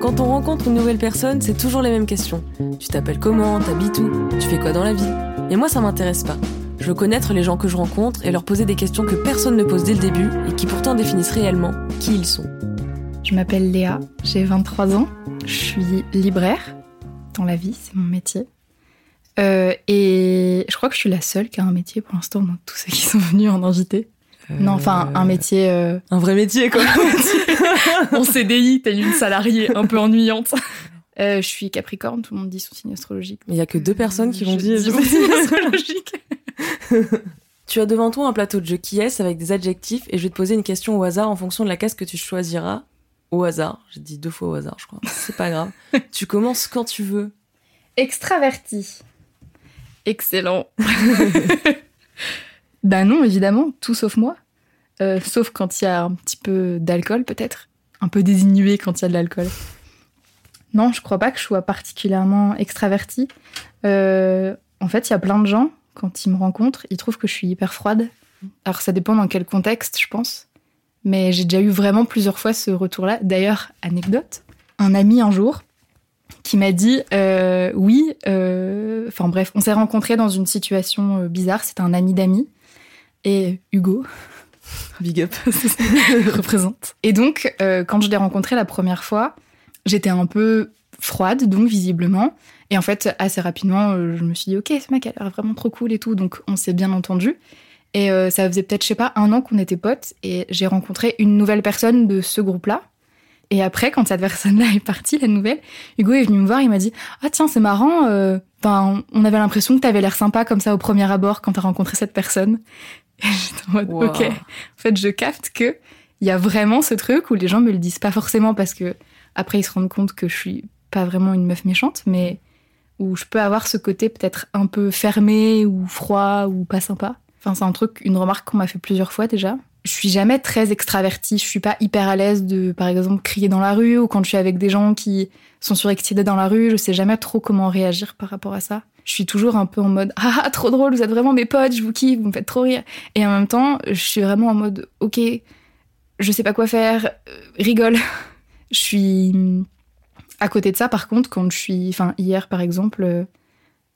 Quand on rencontre une nouvelle personne, c'est toujours les mêmes questions. Tu t'appelles comment T'habites où Tu fais quoi dans la vie? Et moi, ça m'intéresse pas. Je veux connaître les gens que je rencontre et leur poser des questions que personne ne pose dès le début et qui pourtant définissent réellement qui ils sont. Je m'appelle Léa, j'ai 23 ans, je suis libraire dans la vie, c'est mon métier. Euh, et je crois que je suis la seule qui a un métier pour l'instant dans tous ceux qui sont venus en invité. Non, enfin, un métier. euh, Un vrai métier, quoi. en CDI, telle une salariée un peu ennuyante. Euh, je suis Capricorne, tout le monde dit son signe astrologique. Il y a que deux personnes qui vont dire. dis mon signe astrologique. Tu as devant toi un plateau de jeu qui est avec des adjectifs et je vais te poser une question au hasard en fonction de la case que tu choisiras au hasard. J'ai dit deux fois au hasard, je crois. C'est pas grave. tu commences quand tu veux. Extraverti. Excellent. Bah non, évidemment, tout sauf moi. Euh, sauf quand il y a un petit peu d'alcool, peut-être. Un peu désinhibé quand il y a de l'alcool. Non, je crois pas que je sois particulièrement extravertie. Euh, en fait, il y a plein de gens, quand ils me rencontrent, ils trouvent que je suis hyper froide. Alors, ça dépend dans quel contexte, je pense. Mais j'ai déjà eu vraiment plusieurs fois ce retour-là. D'ailleurs, anecdote, un ami un jour qui m'a dit euh, oui, enfin bref, on s'est rencontrés dans une situation bizarre. C'était un ami d'amis et Hugo Big up. représente. Et donc, euh, quand je l'ai rencontré la première fois, j'étais un peu froide, donc visiblement. Et en fait, assez rapidement, euh, je me suis dit, ok, ce mec a l'air vraiment trop cool et tout. Donc, on s'est bien entendu. Et euh, ça faisait peut-être, je sais pas, un an qu'on était potes. Et j'ai rencontré une nouvelle personne de ce groupe-là. Et après, quand cette personne-là est partie, la nouvelle, Hugo est venu me voir, il m'a dit Ah tiens, c'est marrant, on avait l'impression que t'avais l'air sympa comme ça au premier abord quand t'as rencontré cette personne. J'étais en mode Wow. Ok. En fait, je capte que il y a vraiment ce truc où les gens me le disent pas forcément parce que après ils se rendent compte que je suis pas vraiment une meuf méchante, mais où je peux avoir ce côté peut-être un peu fermé ou froid ou pas sympa. Enfin, c'est un truc, une remarque qu'on m'a fait plusieurs fois déjà. Je suis jamais très extravertie, je suis pas hyper à l'aise de, par exemple, crier dans la rue ou quand je suis avec des gens qui sont surexcités dans la rue, je sais jamais trop comment réagir par rapport à ça. Je suis toujours un peu en mode ah trop drôle, vous êtes vraiment mes potes, je vous kiffe, vous me faites trop rire. Et en même temps, je suis vraiment en mode ok, je sais pas quoi faire, euh, rigole. Je suis à côté de ça, par contre, quand je suis, enfin hier par exemple, euh,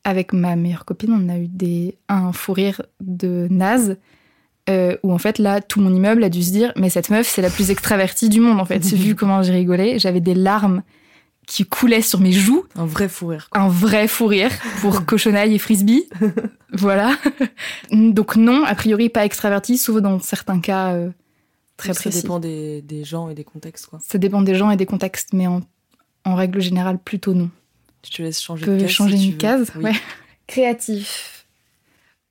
avec ma meilleure copine, on a eu des un fou rire de naze. euh, où en fait là tout mon immeuble a dû se dire mais cette meuf c'est la plus extravertie du monde en fait vu comment j'ai rigolé j'avais des larmes qui coulaient sur mes joues Un vrai fou rire. quoi. un vrai fou rire pour cochonaille et frisbee. voilà. Donc non, a priori pas extraverti, sauf dans certains cas euh, très Ça précis. dépend des, des gens et des contextes, quoi. Ça dépend des gens et des contextes, mais en, en règle générale plutôt non. Je te laisse changer Je de case. changer si une case Oui. Ouais. Créatif.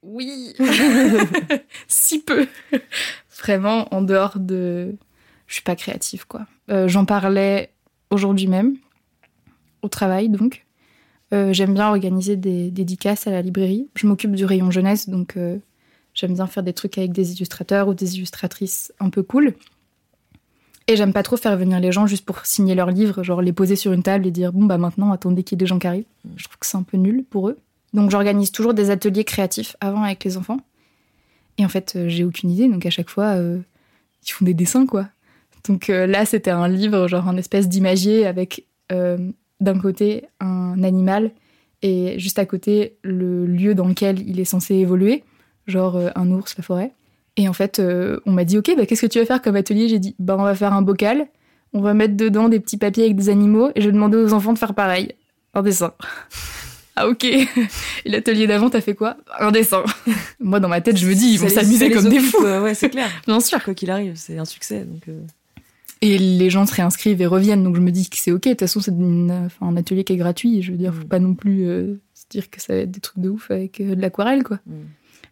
Oui. si peu. Vraiment, en dehors de... Je suis pas créative, quoi. Euh, J'en parlais aujourd'hui même, au travail, donc. Euh, j'aime bien organiser des dédicaces à la librairie. Je m'occupe du rayon jeunesse, donc euh, j'aime bien faire des trucs avec des illustrateurs ou des illustratrices un peu cool. Et j'aime pas trop faire venir les gens juste pour signer leurs livres, genre les poser sur une table et dire bon bah maintenant attendez qu'il y ait des gens qui arrivent. Je trouve que c'est un peu nul pour eux. Donc j'organise toujours des ateliers créatifs avant avec les enfants. Et en fait euh, j'ai aucune idée, donc à chaque fois ils font des dessins quoi. Donc là c'était un livre genre un espèce d'imagier avec d'un côté un animal et juste à côté le lieu dans lequel il est censé évoluer, genre euh, un ours, la forêt. Et en fait, euh, on m'a dit, ok, bah, qu'est-ce que tu vas faire comme atelier? J'ai dit, bah, on va faire un bocal, on va mettre dedans des petits papiers avec des animaux, et je vais demander aux enfants de faire pareil. Un dessin. ah ok. Et l'atelier d'avant, t'as fait quoi? Un dessin. Moi, dans ma tête, je me dis, ils vont s'amuser comme des fous. euh, ouais, c'est clair. Bien sûr. Quoi qu'il arrive, c'est un succès. Donc, euh, Et les gens se réinscrivent et reviennent, donc je me dis que c'est ok. De toute façon, c'est enfin, un atelier qui est gratuit. Je veux dire, faut Mm. pas non plus euh, se dire que ça va être des trucs de ouf avec euh, de l'aquarelle, quoi. mm.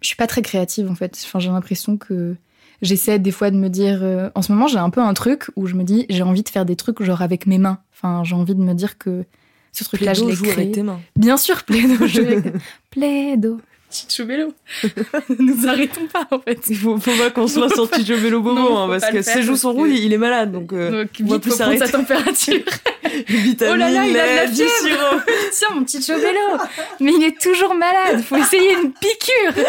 Je suis pas très créative en fait. Enfin, j'ai l'impression que j'essaie des fois de me dire. euh, En ce moment, j'ai un peu un truc où je me dis j'ai envie de faire des trucs genre avec mes mains. Enfin, j'ai envie de me dire que ce truc-là, je l'ai créé. avec tes mains. Bien sûr, Plaido. Je. Plaido. Chicho Bello. Nous arrêtons pas en fait. Il faut, faut pas qu'on soit sur Tijo Vélo Bobo, Non, hein, parce pas que ses joues sont que- rouges, il est malade. Donc, euh, Donc, on va vite, plus faut prendre sa température. vitamine, Oh là là, il a de la fièvre. sirop. Tiens, mon petit Vélo. Mais il est toujours malade. Faut essayer une piqûre.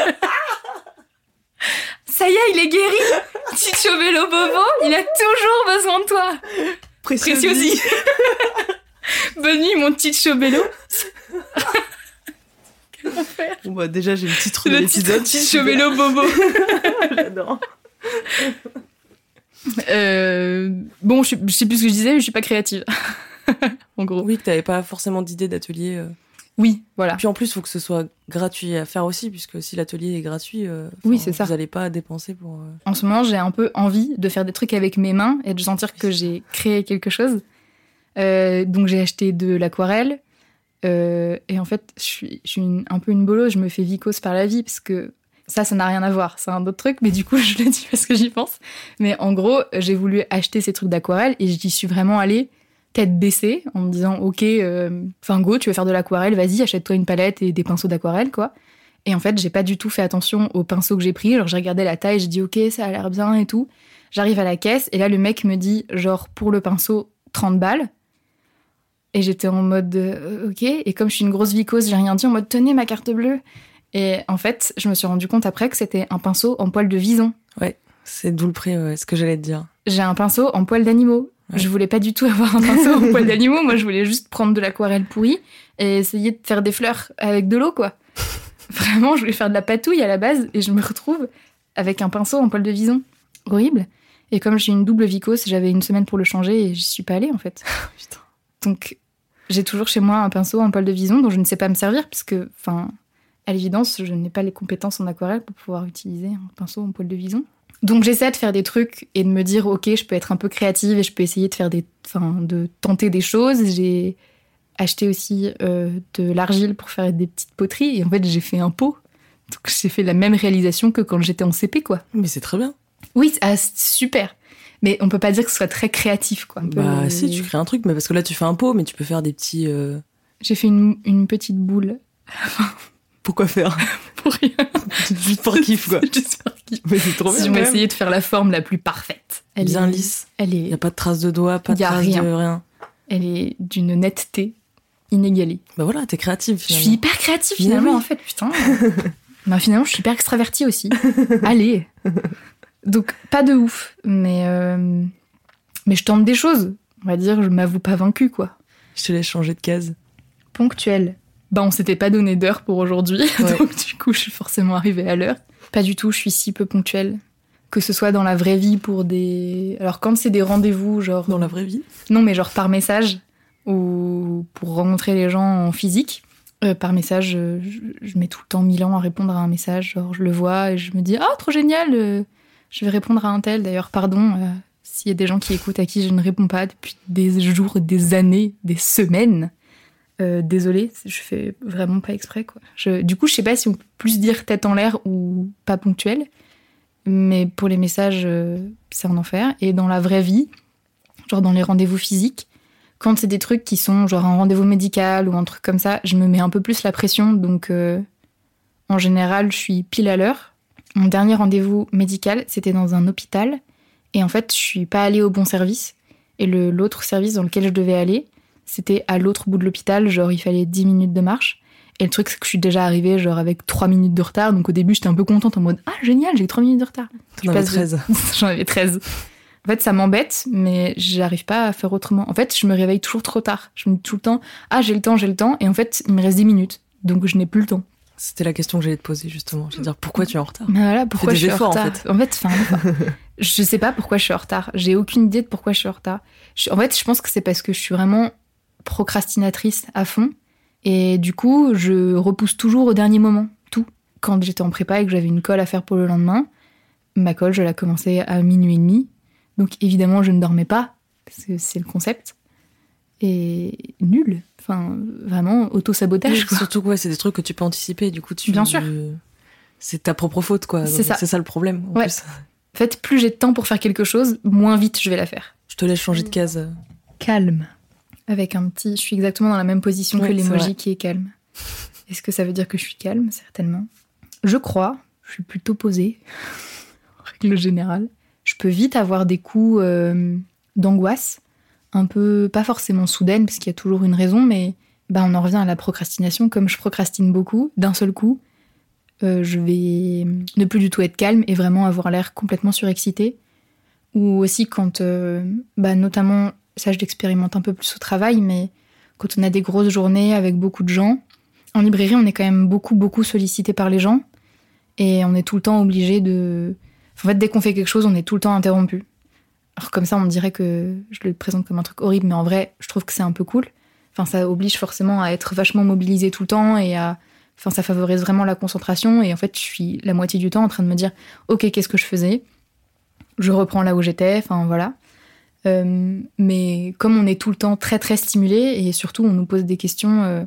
Ça y est, il est guéri Ticho Vélo Bobo, il a toujours besoin de toi Préciosi Bonne nuit, mon Ticho Vélo Bon bah déjà j'ai le titre de l'épisode. Ticho Vélo Bobo J'adore. Euh, bon, je, je sais plus ce que je disais, mais je suis pas créative. en gros. Oui, que t'avais pas forcément d'idée d'atelier. euh. Oui, voilà. Puis en plus, il faut que ce soit gratuit à faire aussi, puisque si l'atelier est gratuit, euh, Oui, c'est ça. Vous allez pas dépenser pour. euh, En ce moment, j'ai un peu envie de faire des trucs avec mes mains et de sentir que j'ai créé quelque chose. Euh, donc j'ai acheté de l'aquarelle. Euh, et en fait, je suis, un peu une bolo, je me fais vicose par la vie parce que ça, ça n'a rien à voir. C'est un autre truc, mais du coup, je le dis parce que j'y pense. Mais en gros, j'ai voulu acheter ces trucs d'aquarelle et j'y suis vraiment allée tête baissée en me disant, ok, euh, enfin go, tu veux faire de l'aquarelle, vas-y, achète-toi une palette et des pinceaux d'aquarelle, quoi. Et en fait, j'ai pas du tout fait attention aux pinceaux que j'ai pris. Genre, j'ai regardé la taille, j'ai dit, ok, ça a l'air bien et tout. J'arrive à la caisse et là, le mec me dit, genre, pour le pinceau, 30 balles. Et j'étais en mode, euh, ok. Et comme je suis une grosse vicose, j'ai rien dit en mode, tenez ma carte bleue. Et en fait, je me suis rendu compte après que c'était un pinceau en poil de vison. C'est d'où le prix, ouais, ce que j'allais te dire. J'ai un pinceau en poil d'animaux. Ouais. Je voulais pas du tout avoir un pinceau en poil d'animaux. Moi, je voulais juste prendre de l'aquarelle pourrie et essayer de faire des fleurs avec de l'eau, quoi. Vraiment, je voulais faire de la patouille à la base et je me retrouve avec un pinceau en poil de vison. Horrible. Et comme j'ai une double vicose, j'avais une semaine pour le changer et j'y suis pas allée, en fait. Putain. Donc, j'ai toujours chez moi un pinceau en poil de vison dont je ne sais pas me servir puisque, enfin, à l'évidence, je n'ai pas les compétences en aquarelle pour pouvoir utiliser un pinceau en poil de vison. Donc j'essaie de faire des trucs et de me dire ok je peux être un peu créative et je peux essayer de faire des enfin de tenter des choses j'ai acheté aussi euh, de l'argile pour faire des petites poteries et en fait j'ai fait un pot donc j'ai fait la même réalisation que quand j'étais en CP quoi Mais c'est très bien. Oui c'est ah, c'est super mais on peut pas dire que ce soit très créatif quoi un peu, Bah si, tu crées un truc, mais parce que là tu fais un pot, mais tu peux faire des petits. euh, j'ai fait une, une petite boule Pourquoi faire? Pour rien Juste pour kiff, quoi. Juste pour kiff. Mais c'est trop bien. même. essayer de faire la forme la plus parfaite elle Bien est, lisse. elle Il y est a pas de traces de doigts, pas de Y a traces rien. de rien. elle est d'une netteté inégalée Bah voilà, t'es créative Je finalement. suis hyper créative Mais finalement oui. en fait, putain. bah finalement je suis hyper extravertie aussi. Allez. Donc pas de ouf, mais euh, mais je tente des choses. On va dire, je m'avoue pas vaincue quoi. Je te laisse changer de case. Ponctuelle. Bah on s'était pas donné d'heure pour aujourd'hui, Ouais. donc du coup je suis forcément arrivée à l'heure. Pas du tout, je suis si peu ponctuelle. Que ce soit dans la vraie vie pour des. Alors quand c'est des rendez-vous, genre. Dans la vraie vie Non, mais genre par message ou pour rencontrer les gens en physique. Euh, par message, je, je mets tout le temps mille ans à répondre à un message. Genre, je le vois et je me dis Ah, trop génial euh, Je vais répondre à un tel. D'ailleurs, pardon euh, s'il y a des gens qui écoutent à qui je ne réponds pas depuis des jours, des années, des semaines. Euh, désolée, je fais vraiment pas exprès. Quoi. Du coup, je sais pas si on peut plus dire tête en l'air ou pas ponctuel. Mais pour les messages, euh, c'est un enfer. Et dans la vraie vie, genre dans les rendez-vous physiques, quand c'est des trucs qui sont genre un rendez-vous médical ou un truc comme ça, je me mets un peu plus la pression. Donc, en général, je suis pile à l'heure. Mon dernier rendez-vous médical, c'était dans un hôpital. Et en fait, je suis pas allée au bon service. Et l'autre service dans lequel je devais aller, c'était à l'autre bout de l'hôpital. Genre, il fallait 10 minutes de marche. Et le truc, c'est que je suis déjà arrivée genre avec 3 minutes de retard. Donc au début, j'étais un peu contente en mode Ah, génial, j'ai 3 minutes de retard. T'en avais passe de- 13. J'en avais 13. En fait, ça m'embête, mais j'arrive pas à faire autrement. En fait, je me réveille toujours trop tard. Je me dis tout le temps, ah, j'ai le temps, j'ai le temps. Et en fait, il me reste 10 minutes. Donc, je n'ai plus le temps. C'était la question que j'allais te poser justement. Je veux dire, pourquoi tu es en retard? Mais voilà, pourquoi des je suis efforts, en en retard. En fait, enfin, je sais pas pourquoi je suis en retard. J'ai aucune idée de pourquoi je suis en retard. Je- en fait, je pense que c'est parce que je suis vraiment procrastinatrice à fond. Et du coup, je repousse toujours au dernier moment, tout. Quand j'étais en prépa et que j'avais une colle à faire pour le lendemain, ma colle, je la commençais à minuit et demi. Donc évidemment, je ne dormais pas, parce que c'est le concept. Et nul. Enfin, vraiment, auto-sabotage. Surtout que ouais, c'est des trucs que tu peux anticiper. Du coup, tu. Bien sûr. C'est ta propre faute, quoi. C'est ça. C'est ça le problème. en Ouais. plus. En fait, plus j'ai de temps pour faire quelque chose, moins vite je vais la faire. Je te laisse changer de case. calme. Avec un petit. Je suis exactement dans la même position Ouais, que vrai. qui est calme. Est-ce que ça veut dire que je suis calme? Certainement. Je crois. Je suis plutôt posée. en règle générale. Je peux vite avoir des coups euh, d'angoisse. Un peu. Pas forcément soudaine, parce qu'il y a toujours une raison, mais. Bah, on en revient à la procrastination. Comme je procrastine beaucoup, d'un seul coup, euh, je vais ne plus du tout être calme et vraiment avoir l'air complètement surexcité. Ou aussi quand, euh, bah, notamment, ça je l'expérimente un peu plus au travail, mais quand on a des grosses journées avec beaucoup de gens, en librairie on est quand même beaucoup beaucoup sollicité par les gens et on est tout le temps obligé de... En fait, dès qu'on fait quelque chose, on est tout le temps interrompu. Alors comme ça, on dirait que je le présente comme un truc horrible, mais en vrai, je trouve que c'est un peu cool. Enfin, ça oblige forcément à être vachement mobilisé tout le temps et à Enfin, ça favorise vraiment la concentration. Et en fait, je suis la moitié du temps en train de me dire, ok, qu'est-ce que je faisais? Je reprends là où j'étais. Enfin, voilà. Euh, mais comme on est tout le temps très très stimulé et surtout on nous pose des questions. euh,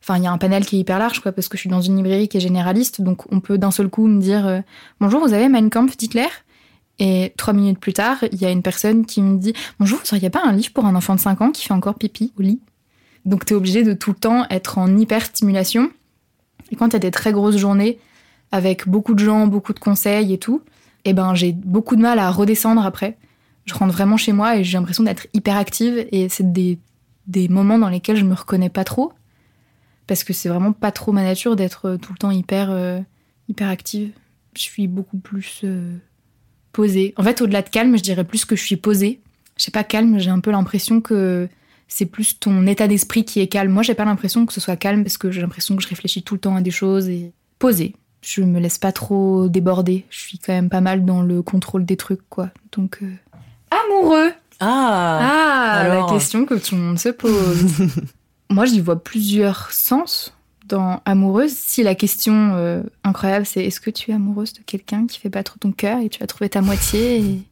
Enfin, il y a un panel qui est hyper large, quoi, parce que je suis dans une librairie qui est généraliste, donc on peut d'un seul coup me dire euh, Bonjour, vous avez Mein Kampf d'Hitler Et trois minutes plus tard, il y a une personne qui me dit Bonjour, vous auriez pas un livre pour un enfant de 5 ans qui fait encore pipi au lit? Donc t'es obligé de tout le temps être en hyper stimulation. Et quand il y a des très grosses journées avec beaucoup de gens, beaucoup de conseils et tout, eh ben j'ai beaucoup de mal à redescendre après. Je rentre vraiment chez moi et j'ai l'impression d'être hyper active et c'est des, des moments dans lesquels je me reconnais pas trop parce que c'est vraiment pas trop ma nature d'être tout le temps hyper euh, hyper active. Je suis beaucoup plus euh, posée. En fait, au-delà de calme, je dirais plus que je suis posée. Je sais pas calme, j'ai un peu l'impression que c'est plus ton état d'esprit qui est calme. Moi, j'ai pas l'impression que ce soit calme parce que j'ai l'impression que je réfléchis tout le temps à des choses et posée. Je me laisse pas trop déborder. Je suis quand même pas mal dans le contrôle des trucs, quoi. Donc, euh, amoureux. Ah, Ah, alors la question que tout le monde se pose. Moi, j'y vois plusieurs sens amoureuse. Si la question euh, incroyable, c'est est-ce que tu es amoureuse de quelqu'un qui fait battre ton cœur et tu vas trouver ta moitié et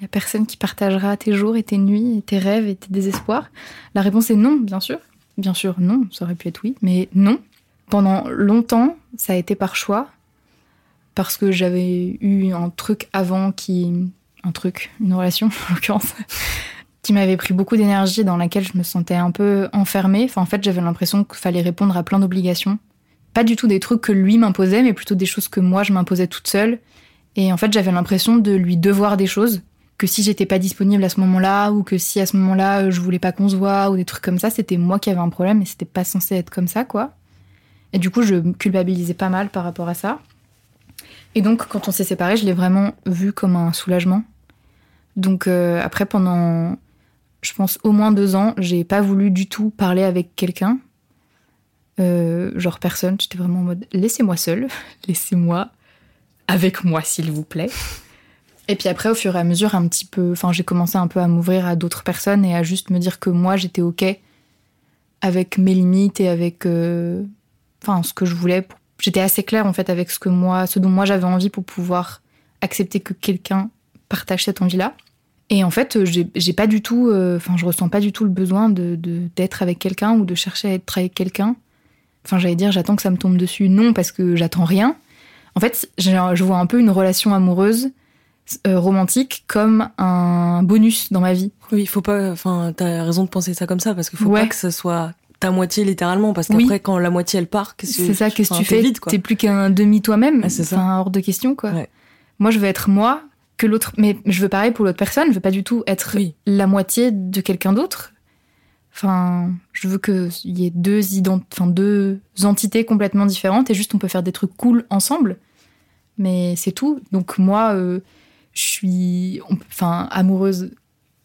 la personne qui partagera tes jours et tes nuits et tes rêves et tes désespoirs? La réponse est non, bien sûr. Bien sûr, non. Ça aurait pu être oui, mais non. Pendant longtemps, ça a été par choix parce que j'avais eu un truc avant qui un truc, une relation en l'occurrence, qui m'avait pris beaucoup d'énergie, dans laquelle je me sentais un peu enfermée. Enfin, en fait, j'avais l'impression qu'il fallait répondre à plein d'obligations. Pas du tout des trucs que lui m'imposait, mais plutôt des choses que moi je m'imposais toute seule. Et en fait, j'avais l'impression de lui devoir des choses, que si j'étais pas disponible à ce moment-là, ou que si à ce moment-là euh, je voulais pas qu'on se voit, ou des trucs comme ça, c'était moi qui avais un problème et c'était pas censé être comme ça, quoi. Et du coup, je culpabilisais pas mal par rapport à ça. Et donc, quand on s'est séparés, je l'ai vraiment vu comme un soulagement. Donc, euh, après, pendant, je pense, au moins deux ans, j'ai pas voulu du tout parler avec quelqu'un. Euh, genre personne. J'étais vraiment en mode laissez-moi seule, laissez-moi avec moi, s'il vous plaît. Et puis après, au fur et à mesure, un petit peu. Enfin, j'ai commencé un peu à m'ouvrir à d'autres personnes et à juste me dire que moi, j'étais OK avec mes limites et avec. euh, ce que je voulais. J'étais assez claire, en fait, avec ce, que moi, ce dont moi j'avais envie pour pouvoir accepter que quelqu'un partage cette envie-là. Et en fait, j'ai j'ai pas du tout. euh, Enfin, je ressens pas du tout le besoin de d'être avec quelqu'un ou de chercher à être avec quelqu'un. Enfin, j'allais dire, j'attends que ça me tombe dessus. Non, parce que j'attends rien. En fait, je vois un peu une relation amoureuse euh, romantique comme un bonus dans ma vie. oui, il faut pas. Enfin, t'as raison de penser ça comme ça parce qu'il faut Ouais. pas que ce soit ta moitié littéralement parce Oui. qu'après quand la moitié elle part, qu'est-ce que C'est ça, qu'est-ce que tu fais? T'es plus qu'un demi toi-même? Ouais, c'est ça. Enfin, hors de question, quoi. Ouais. Moi, je veux être moi que l'autre. Mais je veux pareil pour l'autre personne. Je veux pas du tout être Oui. la moitié de quelqu'un d'autre. Enfin, je veux qu'il y ait deux, ident- enfin, deux entités complètement différentes et juste on peut faire des trucs cool ensemble. Mais c'est tout. Donc moi, euh, je suis enfin, amoureuse.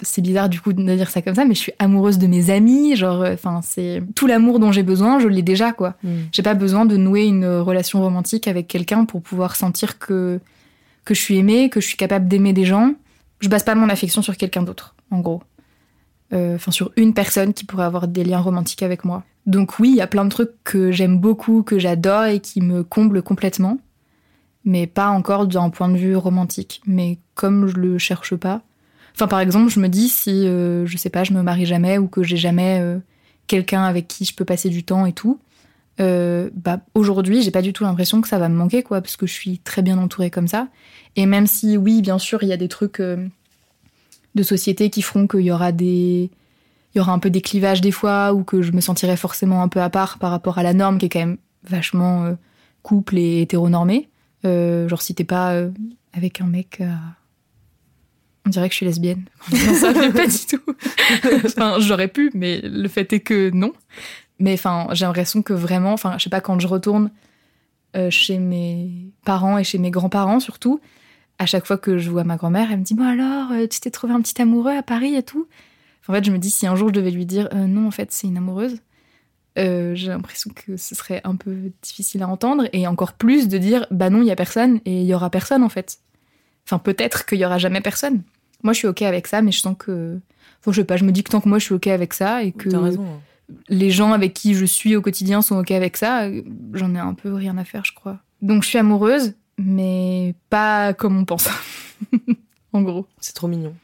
C'est bizarre du coup de dire ça comme ça, mais je suis amoureuse de mes amis. Genre, euh, enfin, c'est tout l'amour dont j'ai besoin, je l'ai déjà, quoi. Mm. J'ai pas besoin de nouer une relation romantique avec quelqu'un pour pouvoir sentir que, que je suis aimée, que je suis capable d'aimer des gens. Je base pas mon affection sur quelqu'un d'autre, en gros. Euh, Enfin, sur une personne qui pourrait avoir des liens romantiques avec moi. Donc oui, il y a plein de trucs que j'aime beaucoup, que j'adore et qui me comblent complètement. Mais pas encore d'un point de vue romantique. Mais comme je le cherche pas. Enfin, par exemple, je me dis si, euh, je sais pas, je me marie jamais ou que j'ai jamais euh, quelqu'un avec qui je peux passer du temps et tout, euh, bah, aujourd'hui, j'ai pas du tout l'impression que ça va me manquer, quoi, parce que je suis très bien entourée comme ça. Et même si, oui, bien sûr, il y a des trucs euh, de société qui feront qu'il y aura des. Il y aura un peu des clivages des fois, ou que je me sentirai forcément un peu à part par rapport à la norme qui est quand même vachement euh, couple et hétéronormée. Euh, genre, si t'es pas avec un mec. On dirait que je suis lesbienne. ça, mais pas du tout. enfin, j'aurais pu, mais le fait est que non. Mais enfin, j'ai l'impression que vraiment, enfin, je sais pas, quand je retourne euh, chez mes parents et chez mes grands-parents surtout. À chaque fois que je vois ma grand-mère, elle me dit Bon alors, euh, tu t'es trouvé un petit amoureux à Paris et tout? En fait, je me dis Si un jour je devais lui dire euh, Non, en fait, c'est une amoureuse, euh, j'ai l'impression que ce serait un peu difficile à entendre. Et encore plus de dire Bah non, il y a personne et il y aura personne en fait. Enfin, peut-être qu'il y aura jamais personne. Moi, je suis OK avec ça, mais je sens que. Enfin, je sais pas, je me dis que tant que moi je suis OK avec ça et que T'as raison. hein. Les gens avec qui je suis au quotidien sont OK avec ça, j'en ai un peu rien à faire, je crois. Donc je suis amoureuse, mais pas comme on pense. en gros. C'est trop mignon.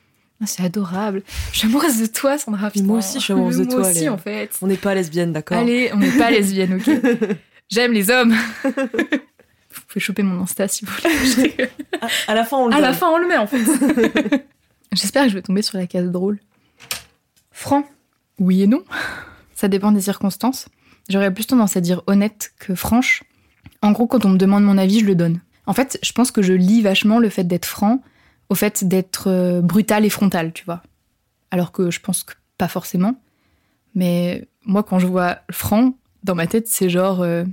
Ah, c'est adorable. Je suis amoureuse de toi, Sandra. Mais moi aussi, je suis amoureuse de Moi toi, aussi, Léa. en fait. On n'est pas lesbienne, d'accord Allez, on n'est pas lesbienne, ok J'aime les hommes. Vous pouvez choper mon Insta si vous voulez. À, à la fin, on le À la fin, on le met en fait. J'espère que je vais tomber sur la case drôle. Franc Oui et non. Ça dépend des circonstances. J'aurais plus tendance à dire honnête que franche. En gros, quand on me demande mon avis, je le donne. En fait, je pense que je lis vachement le fait d'être franc au fait d'être euh, brutal et frontal, tu vois. Alors que je pense que pas forcément. Mais moi, quand je vois franc, dans ma tête, c'est genre, euh,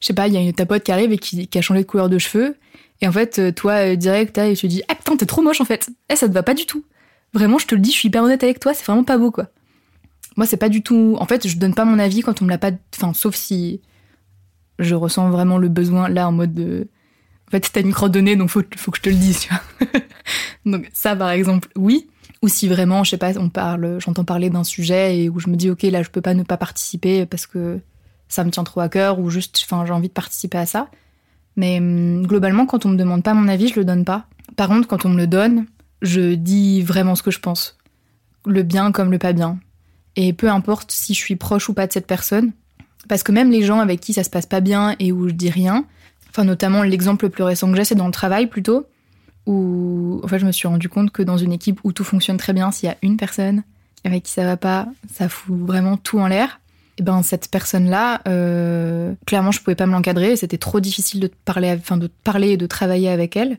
je sais pas, il y a une ta pote qui arrive et qui, a changé de couleur de cheveux. Et en fait, euh, toi, direct, et tu dis, ah putain, t'es trop moche en fait. Eh, ça te va pas du tout. Vraiment, je te le dis, je suis hyper honnête avec toi, c'est vraiment pas beau, quoi. Moi, c'est pas du tout. En fait, je donne pas mon avis quand on me l'a pas. Enfin, sauf si je ressens vraiment le besoin, là, en mode de. En fait, t'as une nez, donc faut, faut que je te le dise, tu vois. donc, ça, par exemple, oui. Ou si vraiment, je sais pas, on parle, j'entends parler d'un sujet et où je me dis, ok, là, je peux pas ne pas participer parce que ça me tient trop à cœur ou juste, enfin, j'ai envie de participer à ça. Mais hum, globalement, quand on me demande pas mon avis, je le donne pas. Par contre, quand on me le donne, je dis vraiment ce que je pense. Le bien comme le pas bien. Et peu importe si je suis proche ou pas de cette personne. Parce que même les gens avec qui ça se passe pas bien et où je dis rien, enfin notamment l'exemple le plus récent que j'ai, c'est dans le travail plutôt, où en je me suis rendu compte que dans une équipe où tout fonctionne très bien, s'il y a une personne avec qui ça va pas, ça fout vraiment tout en l'air. Et ben cette personne-là, euh, clairement je pouvais pas me l'encadrer, c'était trop difficile de parler, enfin de parler et de travailler avec elle.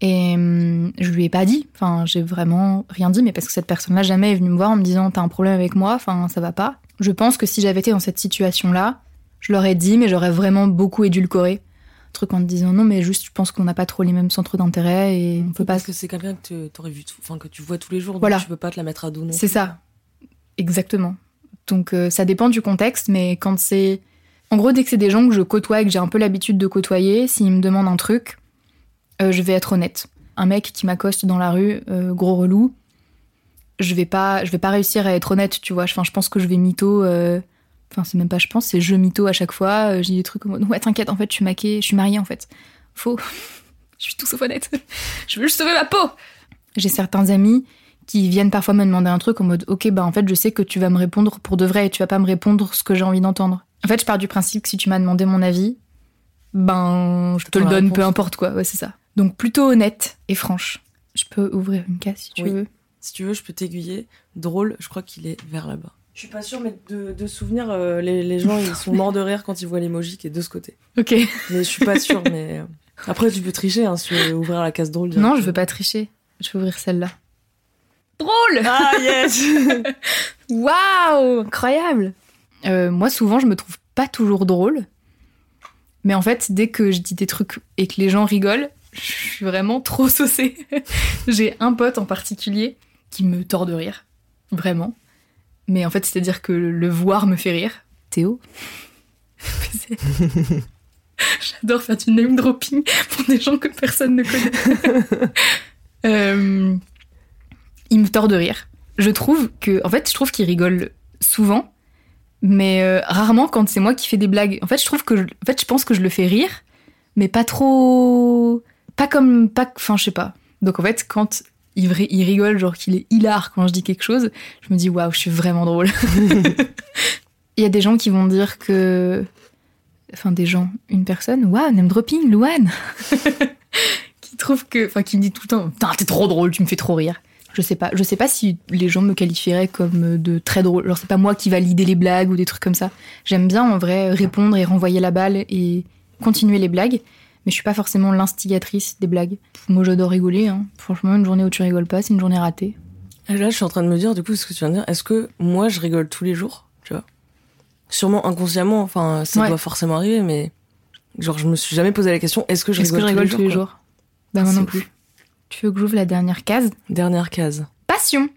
Et hum, je lui ai pas dit, enfin j'ai vraiment rien dit, mais parce que cette personne-là jamais est venue me voir en me disant t'as un problème avec moi, enfin ça va pas. Je pense que si j'avais été dans cette situation-là, je l'aurais dit, mais j'aurais vraiment beaucoup édulcoré. Un truc en te disant non mais juste je pense qu'on n'a pas trop les mêmes centres d'intérêt et on peut pas Parce que c'est quelqu'un que tu- t'aurais vu, enfin que tu vois tous les jours, donc Voilà. tu peux pas te la mettre à dos C'est ça. Exactement. Donc euh, ça dépend du contexte, mais quand c'est... En gros, dès que c'est des gens que je côtoie et que j'ai un peu l'habitude de côtoyer, s'ils me demandent un truc, euh, je vais être honnête. Un mec qui m'accoste dans la rue, euh, gros relou, je vais pas, je vais pas réussir à être honnête, tu vois. Enfin, je pense que je vais mytho. euh, Enfin, c'est même pas je pense, c'est je mytho à chaque fois. Euh, J'ai des trucs comme ouais, t'inquiète, en fait, je suis maquée, je suis mariée en fait. Faux. je suis tout sauf honnête. je veux juste sauver ma peau. J'ai certains amis qui viennent parfois me demander un truc en mode ok bah en fait je sais que tu vas me répondre pour de vrai et tu vas pas me répondre ce que j'ai envie d'entendre. En fait je pars du principe que si tu m'as demandé mon avis, ben je te le donne réponse. peu importe quoi, ouais c'est ça. Donc plutôt honnête et franche. Je peux ouvrir une case si tu Oui. veux. Si tu veux, je peux t'aiguiller. Drôle, je crois qu'il est vers là-bas. Je suis pas sûre, mais de, de souvenir, euh, les, les gens ils sont morts de rire quand ils voient l'emoji qui est de ce côté. Ok. Mais je suis pas sûre, mais. euh, Après, tu peux tricher hein, si tu veux ouvrir la case drôle. Non je veux pas tricher. Je vais ouvrir celle-là. Drôle Ah yes Waouh Incroyable Euh, Moi, souvent, je me trouve pas toujours drôle. Mais en fait, dès que je dis des trucs et que les gens rigolent, je suis vraiment trop saucée. J'ai un pote en particulier qui me tord de rire. Vraiment. Mais en fait, c'est-à-dire que le voir me fait rire. Théo J'adore faire du name dropping pour des gens que personne ne connaît. Euh, il me tord de rire je trouve que, en fait, je trouve qu'il rigole souvent, mais euh, rarement quand c'est moi qui fais des blagues. En fait, je trouve que, je- en fait, je pense que je le fais rire, mais pas trop, pas comme, pas, enfin, je sais pas. Donc en fait, quand il, il rigole, genre qu'il est hilar quand je dis quelque chose, je me dis waouh, je suis vraiment drôle. Il y a des gens qui vont dire que, enfin, des gens, une personne, waouh, name dropping, Louane, qui trouve que, enfin, qui me dit tout le temps, putain, t'es trop drôle, tu me fais trop rire. Je sais pas, je sais pas si les gens me qualifieraient comme de très drôle. Genre c'est pas moi qui valide les blagues ou des trucs comme ça. J'aime bien en vrai répondre et renvoyer la balle et continuer les blagues, mais je suis pas forcément l'instigatrice des blagues. Moi j'adore rigoler. Hein. Franchement, une journée où tu rigoles pas, c'est une journée ratée. Et Là, je suis en train de me dire, du coup, ce que tu viens de dire, est-ce que moi, je rigole tous les jours, tu vois? Sûrement inconsciemment, enfin, ça Ouais. doit forcément arriver, mais Genre, je me suis jamais posé la question est-ce que je Est-ce que rigole, je rigole tous les quoi jours? Bah, moi C'est non ouf. plus. Tu veux que j'ouvre la dernière case? Dernière case. Passion.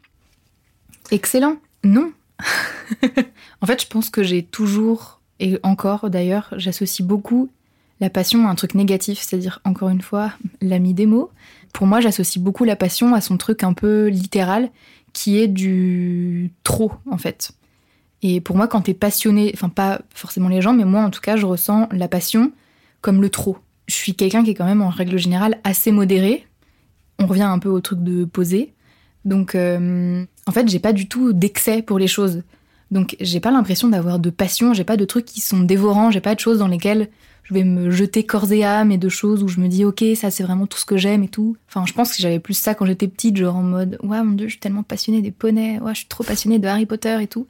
Excellent. Non. en fait, je pense que j'ai toujours, et encore d'ailleurs, j'associe beaucoup la passion un truc négatif, c'est-à-dire, encore une fois, l'ami des mots. Pour moi, j'associe beaucoup la passion à son truc un peu littéral, qui est du trop, en fait. Et pour moi, quand t'es passionné, enfin, pas forcément les gens, mais moi, en tout cas, je ressens la passion comme le trop. Je suis quelqu'un qui est quand même, en règle générale, assez modéré. On revient un peu au truc de poser. Donc, euh, en fait, j'ai pas du tout d'excès pour les choses. Donc, j'ai pas l'impression d'avoir de passion, j'ai pas de trucs qui sont dévorants, j'ai pas de choses dans lesquelles je vais me jeter corps et âme et de choses où je me dis, ok, ça c'est vraiment tout ce que j'aime et tout. Enfin, je pense que j'avais plus ça quand j'étais petite, genre en mode, ouais, mon dieu, je suis tellement passionnée des poneys, ouais, je suis trop passionnée de Harry Potter et tout.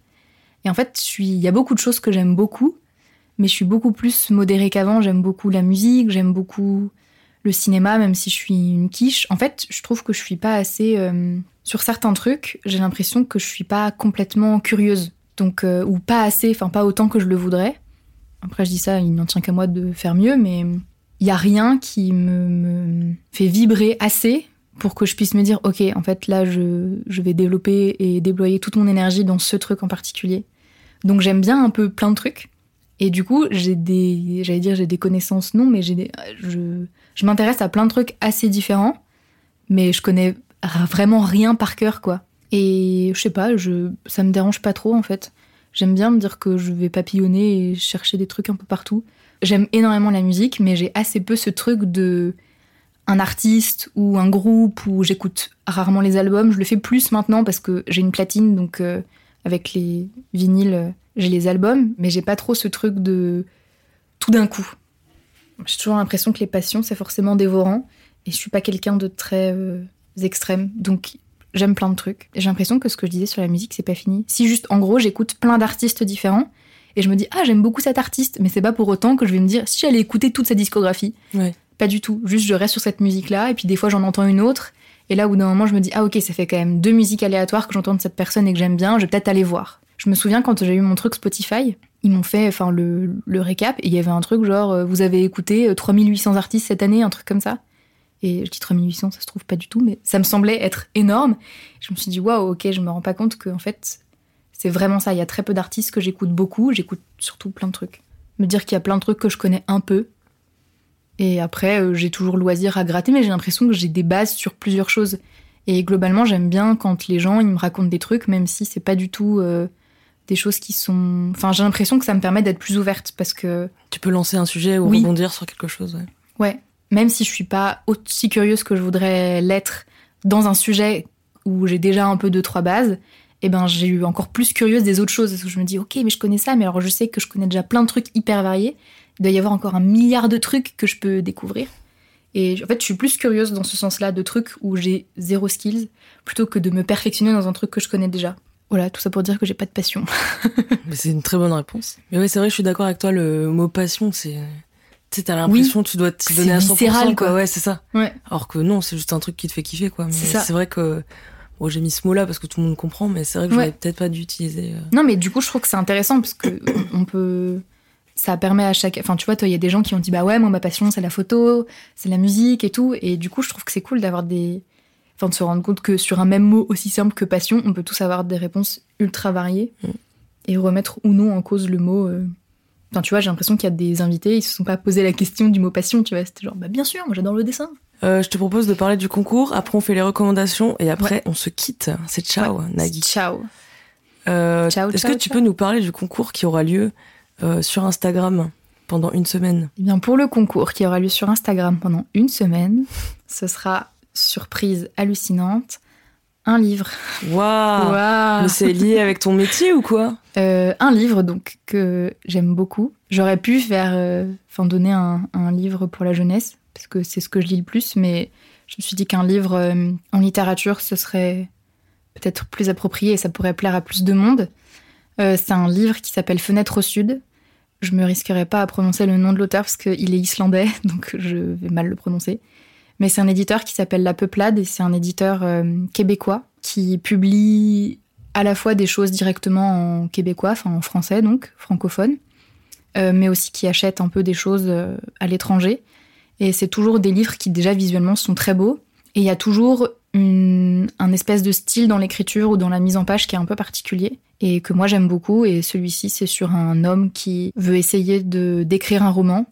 Et en fait, je suis, il y a beaucoup de choses que j'aime beaucoup, mais je suis beaucoup plus modérée qu'avant. J'aime beaucoup la musique, j'aime beaucoup le cinéma, même si je suis une quiche. En fait, je trouve que je suis pas assez. euh, sur certains trucs, j'ai l'impression que je suis pas complètement curieuse. Donc, euh, ou pas assez, enfin, pas autant que je le voudrais. Après, je dis ça, il n'en tient qu'à moi de faire mieux, mais il y a rien qui me, fait vibrer assez pour que je puisse me dire, ok, en fait, là, je, vais développer et déployer toute mon énergie dans ce truc en particulier. Donc, j'aime bien un peu plein de trucs. Et du coup, j'ai des, j'allais dire, j'ai des connaissances, non, mais j'ai des, je, m'intéresse à plein de trucs assez différents, mais je connais vraiment rien par cœur, quoi. Et je sais pas, je, ça me dérange pas trop, en fait. J'aime bien me dire que je vais papillonner et chercher des trucs un peu partout. J'aime énormément la musique, mais j'ai assez peu ce truc de un artiste ou un groupe où j'écoute rarement les albums. Je le fais plus maintenant parce que j'ai une platine, donc euh, avec les vinyles, j'ai les albums, mais j'ai pas trop ce truc de tout d'un coup. J'ai toujours l'impression que les passions, c'est forcément dévorant, et je suis pas quelqu'un de très euh, extrême, donc j'aime plein de trucs. Et J'ai l'impression que ce que je disais sur la musique, c'est pas fini. Si juste, en gros, j'écoute plein d'artistes différents, et je me dis, ah, j'aime beaucoup cet artiste, mais c'est pas pour autant que je vais me dire, si j'allais écouter toute sa discographie, Ouais. pas du tout. Juste, je reste sur cette musique-là, et puis des fois, j'en entends une autre. Et là, au bout d'un moment, je me dis, ah, ok, ça fait quand même deux musiques aléatoires que j'entends de cette personne et que j'aime bien, je vais peut-être aller voir. Je me souviens quand j'ai eu mon truc Spotify, ils m'ont fait enfin le, le récap, et il y avait un truc genre, euh, vous avez écouté euh, 3800 artistes cette année, un truc comme ça. Et je dis 3800, ça se trouve pas du tout, mais ça me semblait être énorme. Je me suis dit, waouh, ok, je me rends pas compte que, en fait, c'est vraiment ça. Il y a très peu d'artistes que j'écoute beaucoup, j'écoute surtout plein de trucs. Me dire qu'il y a plein de trucs que je connais un peu, et après, euh, j'ai toujours le loisir à gratter, mais j'ai l'impression que j'ai des bases sur plusieurs choses. Et globalement, j'aime bien quand les gens ils me racontent des trucs, même si c'est pas du tout euh, des choses qui sont. Enfin, j'ai l'impression que ça me permet d'être plus ouverte parce que, Tu peux lancer un sujet ou Oui. rebondir sur quelque chose, ouais. ouais, même si je suis pas aussi curieuse que je voudrais l'être dans un sujet où j'ai déjà un peu deux trois bases, eh ben j'ai eu encore plus curieuse des autres choses je me dis ok mais je connais ça, mais alors je sais que je connais déjà plein de trucs hyper variés. Il doit y avoir encore un milliard de trucs que je peux découvrir. Et en fait, je suis plus curieuse dans ce sens-là de trucs où j'ai zéro skills plutôt que de me perfectionner dans un truc que je connais déjà. Voilà, tout ça pour dire que j'ai pas de passion. C'est une très bonne réponse. Mais ouais, c'est vrai, je suis d'accord avec toi, le mot passion, c'est. Tu sais, t'as l'impression que tu dois t'y C'est donner à 100%. viscéral, quoi. Ouais, c'est ça. Ouais. Alors que non, c'est juste un truc qui te fait kiffer, quoi. Mais C'est vrai que. Bon, j'ai mis ce mot-là parce que tout le monde comprend, mais c'est vrai que Ouais. j'aurais peut-être pas dû utiliser. euh, Non, mais du coup, je trouve que c'est intéressant parce que on peut. Ça permet à chaque. Enfin, tu vois, toi, il y a des gens qui ont dit bah ouais, moi, ma passion, c'est la photo, c'est la musique et tout. Et du coup, je trouve que c'est cool d'avoir des. Enfin, de se rendre compte que sur un même mot aussi simple que passion, on peut tous avoir des réponses ultra variées Mm. et remettre ou non en cause le mot. euh. Enfin, tu vois, j'ai l'impression qu'il y a des invités, ils se sont pas posé la question du mot passion, tu vois. C'était genre, bah bien sûr, moi j'adore le dessin. Euh, je te propose de parler du concours, après on fait les recommandations et après on se quitte. C'est ciao, Ouais. Nagui. Ciao. Euh, Ciao, Est-ce que tu ciao. peux nous parler du concours qui aura lieu euh, sur Instagram pendant une semaine? Eh bien, pour le concours qui aura lieu sur Instagram pendant une semaine, ce sera surprise hallucinante, un livre. Waouh. Mais c'est lié avec ton métier ou quoi? Euh, un livre donc que j'aime beaucoup. J'aurais pu faire, euh, enfin donner un, un livre pour la jeunesse parce que c'est ce que je lis le plus, mais je me suis dit qu'un livre euh, en littérature ce serait peut-être plus approprié et ça pourrait plaire à plus de monde. C'est un livre qui s'appelle Fenêtre au sud. Je me risquerai pas à prononcer le nom de l'auteur parce qu'il est islandais, donc je vais mal le prononcer. Mais c'est un éditeur qui s'appelle La Peuplade et c'est un éditeur euh, québécois qui publie à la fois des choses directement en québécois, enfin en français donc, francophone, euh, mais aussi qui achètent un peu des choses euh, à l'étranger. Et c'est toujours des livres qui déjà visuellement sont très beaux. Et il y a toujours une, un espèce de style dans l'écriture ou dans la mise en page qui est un peu particulier et que moi j'aime beaucoup. Et celui-ci, c'est sur un homme qui veut essayer de d'écrire un roman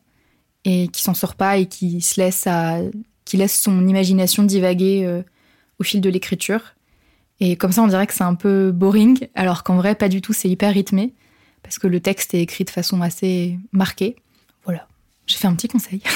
et qui s'en sort pas et qui se laisse à, qui laisse son imagination divaguer euh, au fil de l'écriture. Et comme ça, on dirait que c'est un peu boring, alors qu'en vrai, pas du tout. C'est hyper rythmé parce que le texte est écrit de façon assez marquée. Voilà. J'ai fait un petit conseil.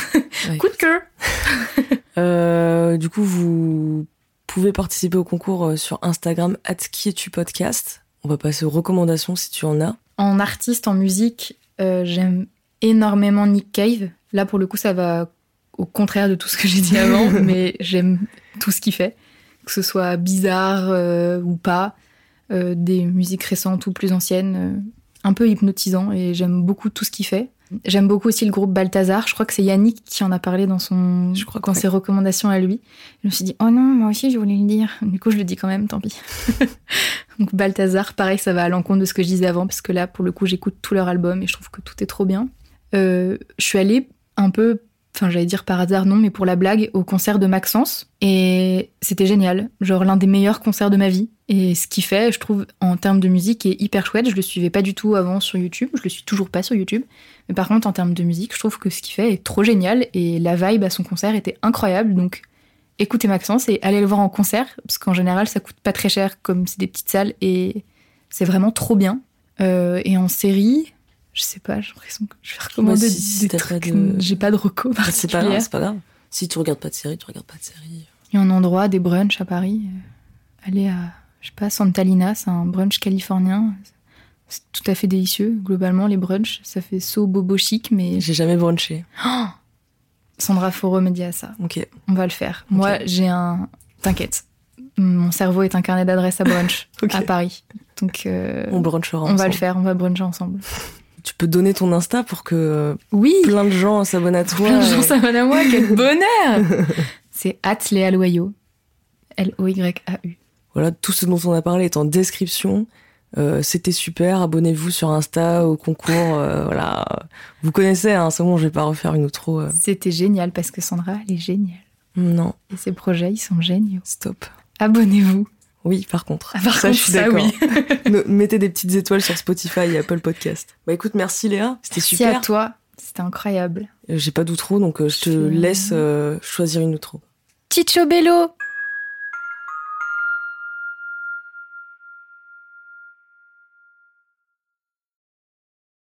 Ouais. Coup de cœur. Euh, du coup, vous pouvez participer au concours euh, sur Instagram, qui es-tu podcast. On va passer aux recommandations si tu en as. En artiste, en musique, euh, j'aime énormément Nick Cave. Là, pour le coup, ça va au contraire de tout ce que j'ai dit avant, mais j'aime tout ce qu'il fait, que ce soit bizarre euh, ou pas, euh, des musiques récentes ou plus anciennes, euh, un peu hypnotisant, et j'aime beaucoup tout ce qu'il fait. J'aime beaucoup aussi le groupe Balthazar. Je crois que c'est Yannick qui en a parlé dans son, Je crois dans ses recommandations à lui. Je me suis dit, oh non, moi aussi je voulais le dire. Du coup, je le dis quand même, tant pis. Donc Balthazar, pareil, ça va à l'encontre de ce que je disais avant, parce que là, pour le coup, j'écoute tout leur album et je trouve que tout est trop bien. Euh, je suis allée un peu, enfin j'allais dire par hasard non, mais pour la blague, au concert de Maxence. Et c'était génial, genre l'un des meilleurs concerts de ma vie. Et ce qu'il fait, je trouve, en termes de musique, est hyper chouette. Je le suivais pas du tout avant sur YouTube, je le suis toujours pas sur YouTube. Mais par contre, en termes de musique, je trouve que ce qu'il fait est trop génial et la vibe à son concert était incroyable. Donc écoutez Maxence et allez le voir en concert, parce qu'en général, ça coûte pas très cher comme c'est des petites salles et c'est vraiment trop bien. Euh, et en série, je sais pas, j'ai l'impression que je vais recommander si- des t'as trucs. pas de- J'ai pas de reco C'est pas grave, pas grave. Si tu regardes pas de série, tu regardes pas de série. Il y a un endroit, des brunchs à Paris. Euh, Allez à, je sais pas, Santa Lina, c'est un brunch californien. C'est tout à fait délicieux. Globalement, les brunchs, ça fait saut bobo chic, mais J'ai jamais brunché. Oh Sandra, faut remédier à ça. Ok. On va le faire. Moi, j'ai un. T'inquiète. Mon cerveau est un carnet d'adresses à brunch à Paris. Donc, euh, On brunchera on va ensemble. le faire. On va bruncher ensemble. Tu peux donner ton Insta pour que Oui. plein de gens s'abonnent à toi. Plein de gens s'abonnent à moi. Quel bonheur C'est Léa Loyau. L-O-Y-A-U. Voilà, tout ce dont on a parlé est en description. Euh, C'était super. Abonnez-vous sur Insta au concours. euh, voilà, vous connaissez. Hein, c'est bon, je vais pas refaire une outro. euh. C'était génial parce que Sandra, elle est géniale. Non, Et ses projets, ils sont géniaux. stop. Abonnez-vous. Oui, par contre. Ah, par ça, contre, je suis d'accord. oui. Mettez des petites étoiles sur Spotify et Apple Podcast. Bah écoute, merci Léa. C'était Merci super. à toi. C'était incroyable. Euh, J'ai pas d'outro, donc euh, je te laisse euh, choisir une outro. Ciccio Bello